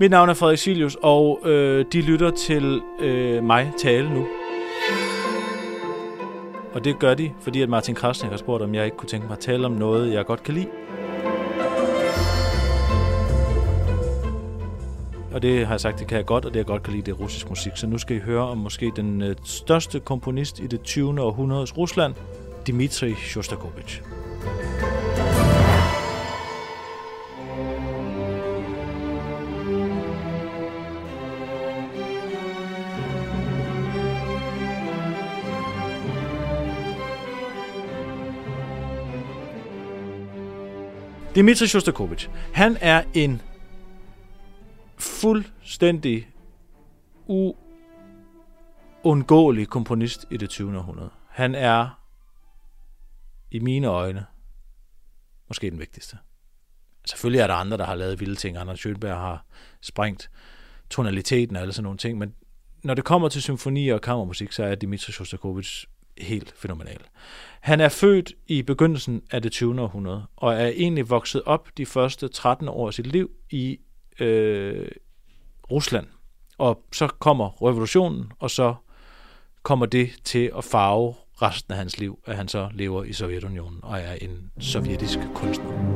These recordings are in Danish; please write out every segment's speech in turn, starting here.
Mit navn er Frederik Silius, og øh, de lytter til øh, mig tale nu. Og det gør de, fordi at Martin Krasnik har spurgt, om jeg ikke kunne tænke mig at tale om noget, jeg godt kan lide. Og det har jeg sagt, det kan jeg godt, og det jeg godt kan lide, det er russisk musik. Så nu skal I høre om måske den øh, største komponist i det 20. århundredes Rusland, Dmitri Shostakovich. Dmitri Shostakovich, han er en fuldstændig uundgåelig komponist i det 20. århundrede. Han er i mine øjne måske den vigtigste. Selvfølgelig er der andre, der har lavet vilde ting. Anders Schönberg har sprængt tonaliteten og alle sådan nogle ting, men når det kommer til symfonier og kammermusik, så er Dmitri Shostakovich helt fænomenal. Han er født i begyndelsen af det 20. århundrede, og er egentlig vokset op de første 13 år af sit liv i øh, Rusland. Og så kommer revolutionen, og så kommer det til at farve resten af hans liv, at han så lever i Sovjetunionen og er en sovjetisk kunstner.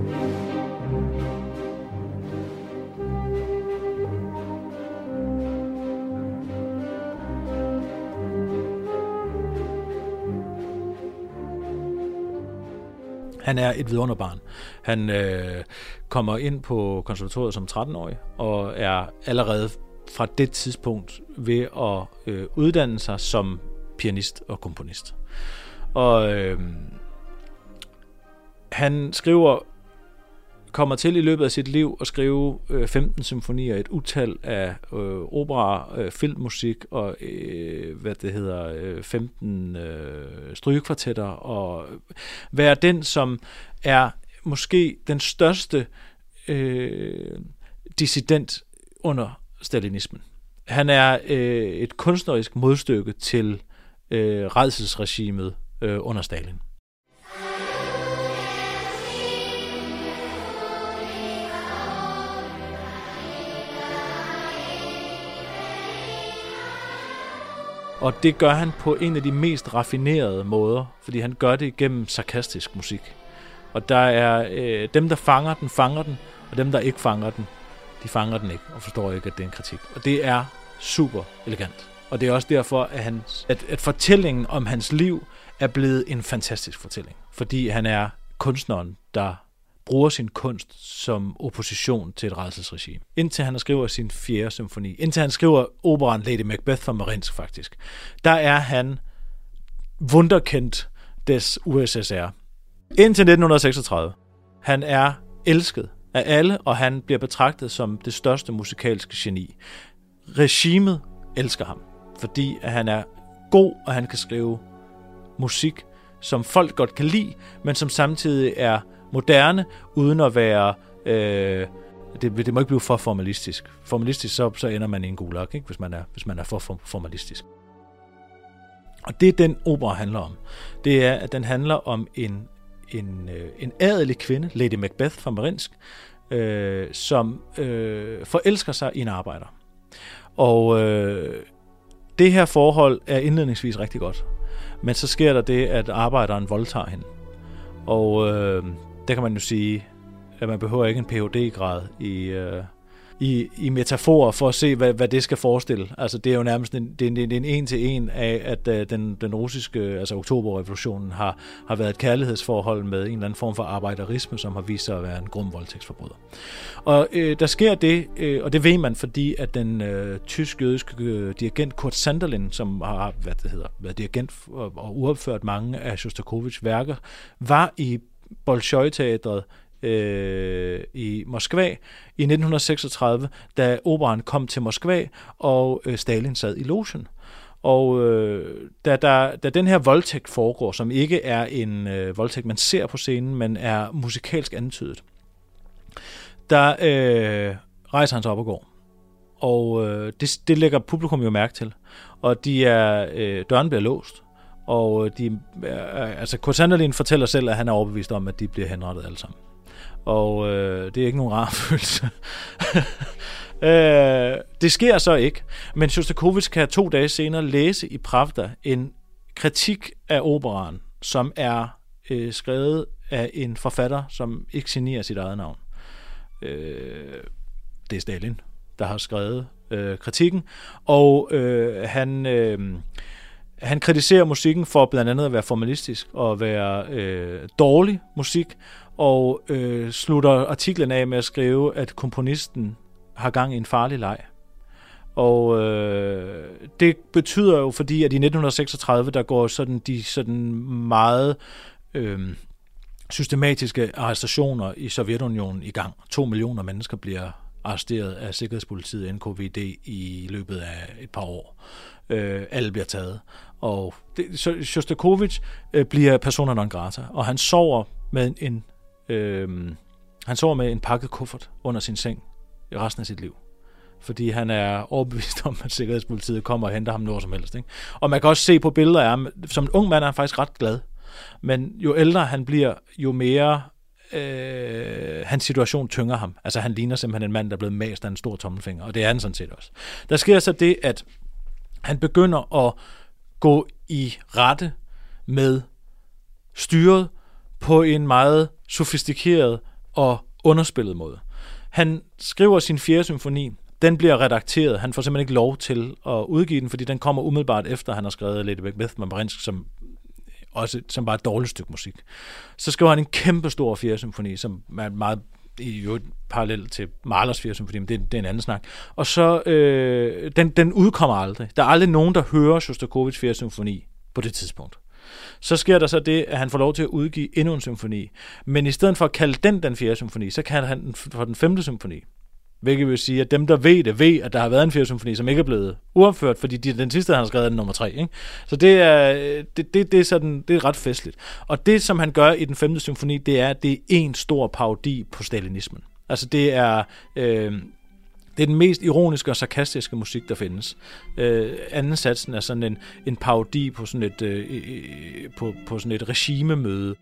Han er et vidunderbarn. Han øh, kommer ind på konservatoriet som 13-årig og er allerede fra det tidspunkt ved at øh, uddanne sig som pianist og komponist. Og øh, han skriver kommer til i løbet af sit liv at skrive øh, 15 symfonier, et utal af øh, opera, øh, filmmusik og øh, hvad det hedder, øh, 15 øh, strygekvartetter og øh, være den, som er måske den største øh, dissident under stalinismen. Han er øh, et kunstnerisk modstykke til øh, redselsregimet øh, under Stalin. Og det gør han på en af de mest raffinerede måder, fordi han gør det gennem sarkastisk musik. Og der er øh, dem, der fanger den, fanger den, og dem, der ikke fanger den, de fanger den ikke, og forstår ikke, at det er en kritik. Og det er super elegant. Og det er også derfor, at, han, at, at fortællingen om hans liv er blevet en fantastisk fortælling. Fordi han er kunstneren, der bruger sin kunst som opposition til et redselsregime. Indtil han skriver sin fjerde symfoni, indtil han skriver operan Lady Macbeth fra Marinsk faktisk, der er han wunderkendt des USSR. Indtil 1936. Han er elsket af alle, og han bliver betragtet som det største musikalske geni. Regimet elsker ham, fordi at han er god, og han kan skrive musik, som folk godt kan lide, men som samtidig er moderne, uden at være... Øh, det, det må ikke blive for formalistisk. Formalistisk, så, så ender man i en gulag, ikke? Hvis, man er, hvis man er for, formalistisk. Og det den opera handler om, det er, at den handler om en, en, øh, en adelig kvinde, Lady Macbeth fra Marinsk, øh, som øh, forelsker sig i en arbejder. Og øh, det her forhold er indledningsvis rigtig godt. Men så sker der det, at arbejderen voldtager hende. Og øh, der kan man jo sige, at man behøver ikke en Ph.D.-grad i, øh, i, i metaforer for at se, hvad, hvad det skal forestille. Altså det er jo nærmest en, det er en, det er en en til en af, at øh, den, den russiske, altså oktoberrevolutionen har, har været et kærlighedsforhold med en eller anden form for arbejderisme, som har vist sig at være en grum voldtægtsforbryder. Og øh, der sker det, øh, og det ved man, fordi at den øh, tysk-jødiske øh, dirigent Kurt Sanderlin, som har hvad det hedder, været dirigent og, og uopført mange af Shostakovichs værker, var i Bolshoi-teatret øh, i Moskva i 1936, da operan kom til Moskva, og øh, Stalin sad i logen. Og øh, da, der, da den her voldtægt foregår, som ikke er en øh, voldtægt, man ser på scenen, men er musikalsk antydet, der øh, rejser han sig op og går. Og øh, det, det lægger publikum jo mærke til. Og de er, øh, døren bliver låst. Og øh, de, øh, øh, altså Kurt Sanderlin fortæller selv, at han er overbevist om, at de bliver henrettet alle sammen. Og øh, det er ikke nogen rar følelse. øh, det sker så ikke. Men Shostakovich kan to dage senere læse i Pravda en kritik af operaen, som er øh, skrevet af en forfatter, som ikke signerer sit eget navn. Øh, det er Stalin, der har skrevet øh, kritikken. Og øh, han... Øh, han kritiserer musikken for blandt andet at være formalistisk og være øh, dårlig musik, og øh, slutter artiklen af med at skrive, at komponisten har gang i en farlig leg. Og øh, det betyder jo, fordi at i 1936, der går sådan de sådan meget øh, systematiske arrestationer i Sovjetunionen i gang. To millioner mennesker bliver arresteret af Sikkerhedspolitiet NKVD i løbet af et par år. Øh, alle bliver taget. Og det, så Shostakovich øh, bliver persona non grata, og han sover med en øh, han sover med en pakket kuffert under sin seng i resten af sit liv. Fordi han er overbevist om, at Sikkerhedspolitiet kommer og henter ham når som helst. Ikke? Og man kan også se på billeder af ham, som en ung mand er han faktisk ret glad. Men jo ældre han bliver, jo mere øh, hans situation tynger ham. Altså han ligner simpelthen en mand, der er blevet mast af en stor tommelfinger, og det er han sådan set også. Der sker så det, at han begynder at gå i rette med styret på en meget sofistikeret og underspillet måde. Han skriver sin fjerde symfoni, den bliver redakteret. Han får simpelthen ikke lov til at udgive den, fordi den kommer umiddelbart efter, han har skrevet Lady Macbeth med Marinsk, som også som bare et dårligt stykke musik. Så skrev han en kæmpe stor fjerde symfoni, som er meget i jo parallel til Mahlers fjerde symfoni, men det, det er en anden snak. Og så, øh, den, den udkommer aldrig. Der er aldrig nogen, der hører Shostakovichs fjerde symfoni på det tidspunkt. Så sker der så det, at han får lov til at udgive endnu en symfoni. Men i stedet for at kalde den den fjerde symfoni, så kalder han den for den femte symfoni. Hvilket vil sige, at dem, der ved det, ved, at der har været en fjerde symfoni, som ikke er blevet uopført, fordi de, den sidste, han har skrevet, er den nummer tre. Ikke? Så det er, det, det, det, er sådan, det er ret festligt. Og det, som han gør i den femte symfoni, det er, at det er en stor parodi på stalinismen. Altså det er... Øh, det er den mest ironiske og sarkastiske musik, der findes. Øh, anden satsen er sådan en, en parodi på sådan et, øh, på, på sådan et regimemøde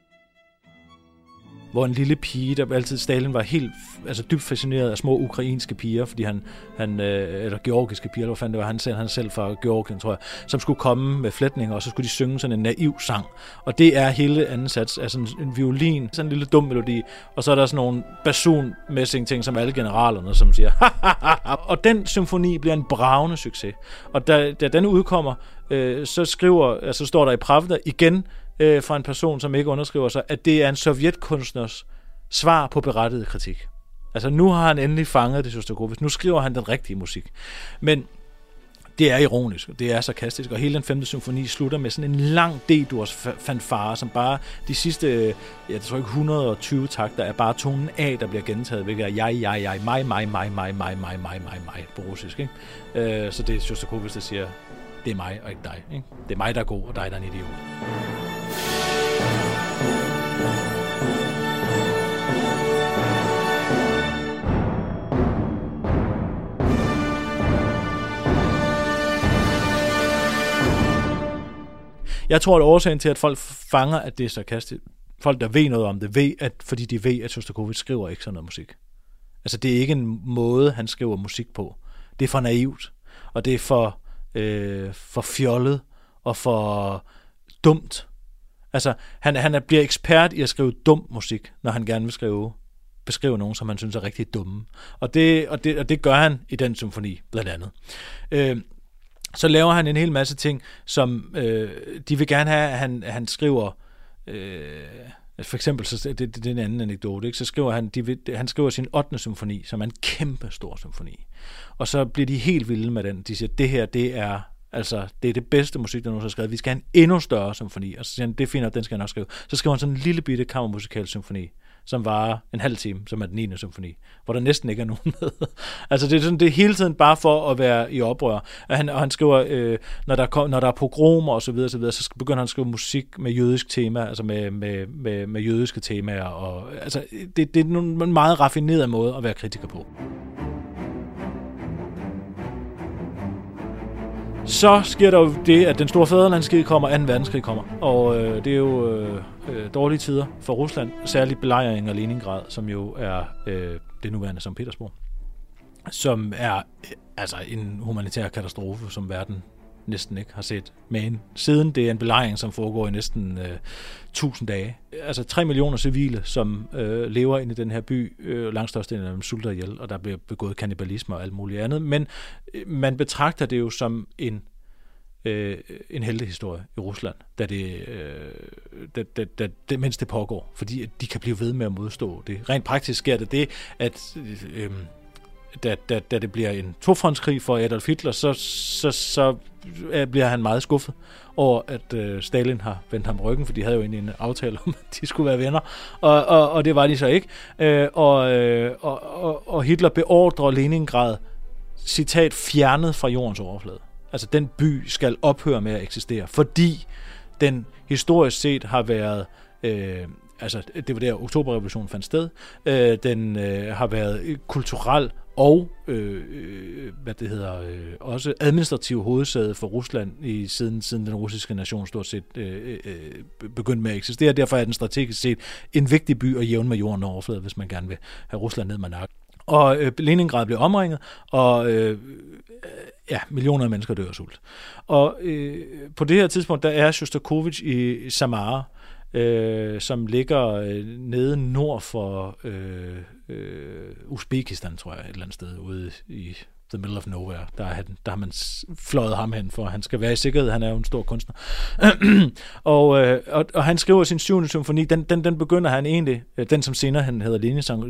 hvor en lille pige, der altid Stalin var helt altså dybt fascineret af små ukrainske piger, fordi han, han øh, eller georgiske piger, eller hvad fanden det var, han selv, han selv fra Georgien, tror jeg, som skulle komme med flætninger, og så skulle de synge sådan en naiv sang. Og det er hele anden sats, altså en, en violin, sådan en lille dum melodi, og så er der sådan nogle basun-messing ting, som alle generalerne, som siger, og den symfoni bliver en bravende succes. Og da, da den udkommer, øh, så skriver, altså står der i Pravda igen, øh, fra en person, som ikke underskriver sig, at det er en sovjetkunstners svar på berettiget kritik. Altså nu har han endelig fanget det Shostakovich. Nu skriver han den rigtige musik. Men det er ironisk, det er sarkastisk, og hele den femte symfoni slutter med sådan en lang D-durs fanfare, som bare de sidste, øh, jeg tror ikke 120 takter, er bare tonen A, der bliver gentaget, hvilket er jeg, jeg, jeg, mig, mig, mig, mig, mig, mig, mig, mig, mig, på russisk. Ikke? Øh, så det er Shostakovich, der siger, det er mig og ikke dig. Ikke? Det er mig, der er god, og dig, der er en idiot. Jeg tror, at årsagen til, at folk fanger, at det er sarkastisk, folk, der ved noget om det, ved, at, fordi de ved, at Shostakovich skriver ikke sådan noget musik. Altså, det er ikke en måde, han skriver musik på. Det er for naivt, og det er for, øh, for fjollet, og for dumt. Altså, han, han bliver ekspert i at skrive dum musik, når han gerne vil skrive beskrive nogen, som han synes er rigtig dumme. Og det, og det, og det gør han i den symfoni, blandt andet. Øh, så laver han en hel masse ting, som øh, de vil gerne have, at han, han skriver... Øh, for eksempel, så det, det, det er en anden anekdote, ikke? så skriver han, de vil, han skriver sin 8. symfoni, som er en kæmpe stor symfoni. Og så bliver de helt vilde med den. De siger, det her, det er Altså, det er det bedste musik, der nogensinde har skrevet. Vi skal have en endnu større symfoni. Og så siger han, det er fint, den skal jeg nok skrive. Så skriver han sådan en lille bitte kammermusikal symfoni, som var en halv time, som er den 9. symfoni, hvor der næsten ikke er nogen med. altså det er, sådan, det er hele tiden bare for at være i oprør. Og han, og han skriver, øh, når, der kom, når der er pogromer og så videre, så, videre, så begynder han at skrive musik med jødisk tema, altså med, med, med, med jødiske temaer. Og, altså det, det er en meget raffineret måde at være kritiker på. Så sker der jo det, at den store fædrelandskrig kommer, 2. verdenskrig kommer. Og øh, det er jo øh, øh, dårlige tider for Rusland, særligt belejringen af Leningrad, som jo er øh, det nuværende som Petersborg, som er øh, altså en humanitær katastrofe, som verden næsten ikke har set men siden det er en belejring, som foregår i næsten øh, 1000 dage. Altså 3 millioner civile, som øh, lever inde i den her by, øh, langt størstedelen af dem sulter ihjel, og der bliver begået kannibalisme og alt muligt andet. Men øh, man betragter det jo som en øh, en heltehistorie i Rusland, da det, øh, da, da, da, da, mens det pågår, fordi de kan blive ved med at modstå det. Rent praktisk sker det det, at øh, da, da, da det bliver en tofrontskrig for Adolf Hitler, så, så, så øh, bliver han meget skuffet over, at øh, Stalin har vendt ham ryggen, for de havde jo egentlig en aftale om, at de skulle være venner, og, og, og det var de så ikke. Øh, og, øh, og, og, og Hitler beordrer Leningrad, citat, fjernet fra jordens overflade. Altså, den by skal ophøre med at eksistere, fordi den historisk set har været øh, altså det var der oktoberrevolutionen fandt sted, øh, den øh, har været øh, kulturel og øh, øh, hvad det hedder, øh, også administrativ hovedsæde for Rusland i siden, siden den russiske nation stort set øh, øh, begyndte med at eksistere. Derfor er den strategisk set en vigtig by at jævne med jorden overfladen, hvis man gerne vil have Rusland ned med nakken. Og øh, Leningrad blev omringet, og øh, øh, ja, millioner af mennesker dør af sult. Og øh, på det her tidspunkt, der er Shostakovich i Samara, øh, som ligger øh, nede nord for øh, øh, Uzbekistan, tror jeg, et eller andet sted ude i the middle of nowhere. Der, er, der har man fløjet ham hen, for han skal være i sikkerhed. Han er jo en stor kunstner. og, øh, og, og han skriver sin syvende symfoni, den, den, den begynder han egentlig, øh, den som senere han hedder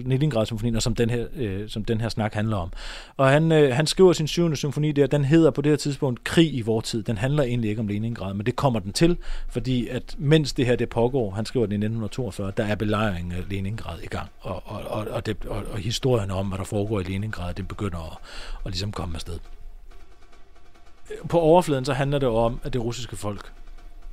Leningrad symfoni, og som den, her, øh, som den her snak handler om. Og han, øh, han skriver sin syvende symfoni der, den hedder på det her tidspunkt Krig i vor tid. Den handler egentlig ikke om Leningrad, men det kommer den til, fordi at mens det her det pågår, han skriver det i 1942, der er belejringen af Leningrad i gang, og, og, og, og, det, og, og historien om, hvad der foregår i Leningrad, det begynder at, og ligesom komme afsted. På overfladen så handler det om, at det russiske folk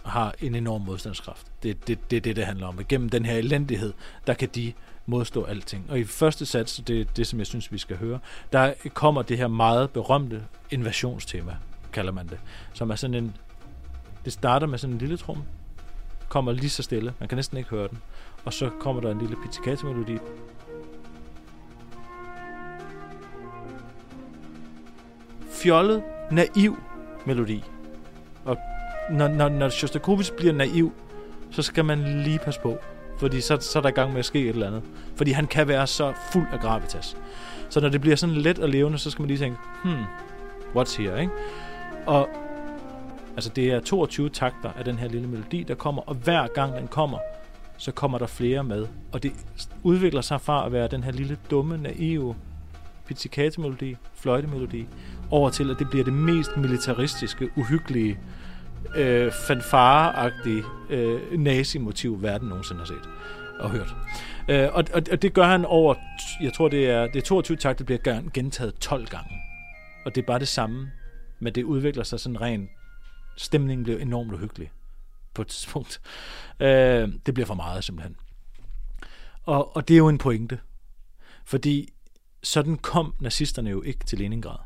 har en enorm modstandskraft. Det er det, det, det, det handler om. Og gennem den her elendighed, der kan de modstå alting. Og i første sats, det er det, som jeg synes, vi skal høre, der kommer det her meget berømte invasionstema, kalder man det, som er sådan en... Det starter med sådan en lille trum, kommer lige så stille, man kan næsten ikke høre den, og så kommer der en lille pizzicato-melodi, fjollet, naiv melodi. Og når, når, når Shostakovich bliver naiv, så skal man lige passe på. Fordi så, så er der i gang med at ske et eller andet. Fordi han kan være så fuld af gravitas. Så når det bliver sådan let og levende, så skal man lige tænke, hmm, what's here, ikke? Og altså det er 22 takter af den her lille melodi, der kommer, og hver gang den kommer, så kommer der flere med. Og det udvikler sig fra at være den her lille dumme, naive pizzicato-melodi, fløjtemelodi, over til, at det bliver det mest militaristiske, uhyggelige, øh, fanfareagtige øh, nazi-motiv, verden nogensinde har set og hørt. Øh, og, og, og det gør han over, jeg tror det er, det er 22 takt, det bliver gentaget 12 gange. Og det er bare det samme, men det udvikler sig sådan rent, stemningen bliver enormt uhyggelig på et tidspunkt. Øh, det bliver for meget simpelthen. Og, og det er jo en pointe, fordi sådan kom nazisterne jo ikke til Leningrad.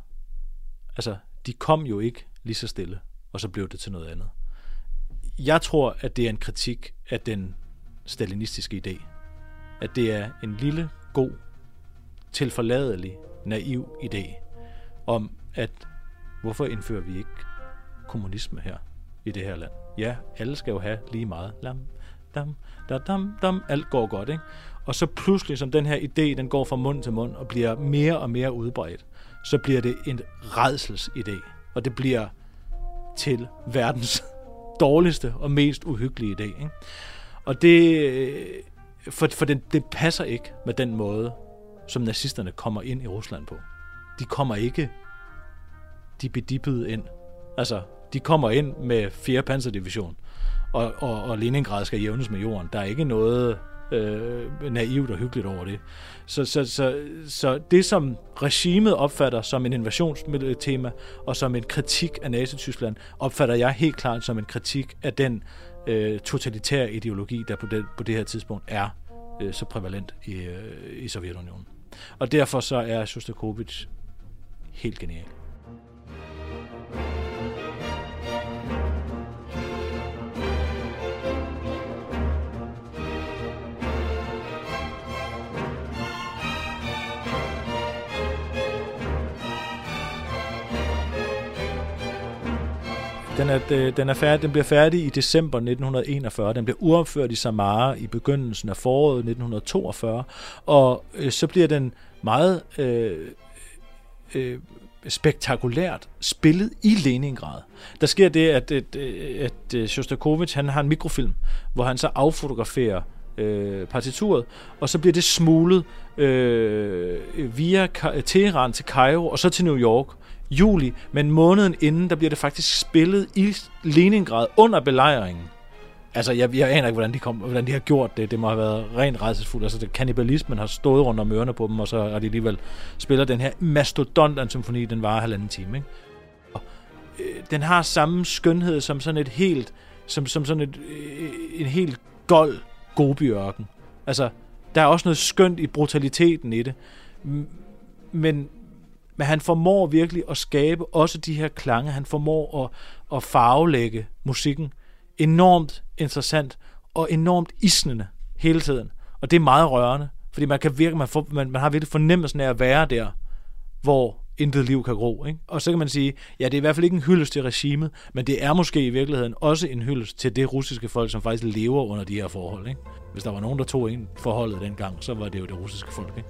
Altså, de kom jo ikke lige så stille, og så blev det til noget andet. Jeg tror, at det er en kritik af den stalinistiske idé. At det er en lille, god, tilforladelig, naiv idé om, at hvorfor indfører vi ikke kommunisme her i det her land? Ja, alle skal jo have lige meget. Lam, dam, da, dam, dam. Alt går godt, ikke? Og så pludselig, som den her idé, den går fra mund til mund og bliver mere og mere udbredt, så bliver det en redselsidé. Og det bliver til verdens dårligste og mest uhyggelige idé. Ikke? Og det, øh, for, for det, det passer ikke med den måde, som nazisterne kommer ind i Rusland på. De kommer ikke de bedippede ind. Altså, de kommer ind med 4. panserdivision, og, og, og Leningrad skal jævnes med jorden. Der er ikke noget øh, naivt og hyggeligt over det. Så, så, så, så det, som regimet opfatter som en invasionstema og som en kritik af Nazi-Tyskland, opfatter jeg helt klart som en kritik af den øh, totalitære ideologi, der på det, på det her tidspunkt er øh, så prævalent i, øh, i Sovjetunionen. Og derfor så er Shostakovich helt genial. Den, er, øh, den, er færdig, den bliver færdig i december 1941. Den bliver uopført i Samara i begyndelsen af foråret 1942. Og øh, så bliver den meget øh, øh, spektakulært spillet i Leningrad. Der sker det, at, at, øh, at, øh, at Shostakovich han har en mikrofilm, hvor han så affotograferer øh, partituret, og så bliver det smuglet øh, via Teheran til Cairo, og så til New York juli, men måneden inden, der bliver det faktisk spillet i Leningrad under belejringen. Altså, jeg, jeg aner ikke, hvordan de, kom, hvordan de har gjort det. Det må have været rent rejsesfuldt. Altså, det, kannibalismen har stået rundt om ørerne på dem, og så har de alligevel spillet den her mastodont en symfoni, den varer halvanden time. Ikke? Og, øh, den har samme skønhed som sådan et helt, som, som sådan et, øh, en helt gold gobiørken. Altså, der er også noget skønt i brutaliteten i det. Men men han formår virkelig at skabe også de her klange. Han formår at, at farvelægge musikken enormt interessant og enormt isnende hele tiden. Og det er meget rørende, fordi man kan virke, man, får, man, man har virkelig fornemmelsen af at være der, hvor intet liv kan gro. Ikke? Og så kan man sige, ja, det er i hvert fald ikke en hyldest til regimet, men det er måske i virkeligheden også en hyldest til det russiske folk, som faktisk lever under de her forhold. Ikke? Hvis der var nogen, der tog ind forholdet dengang, så var det jo det russiske folk. Ikke?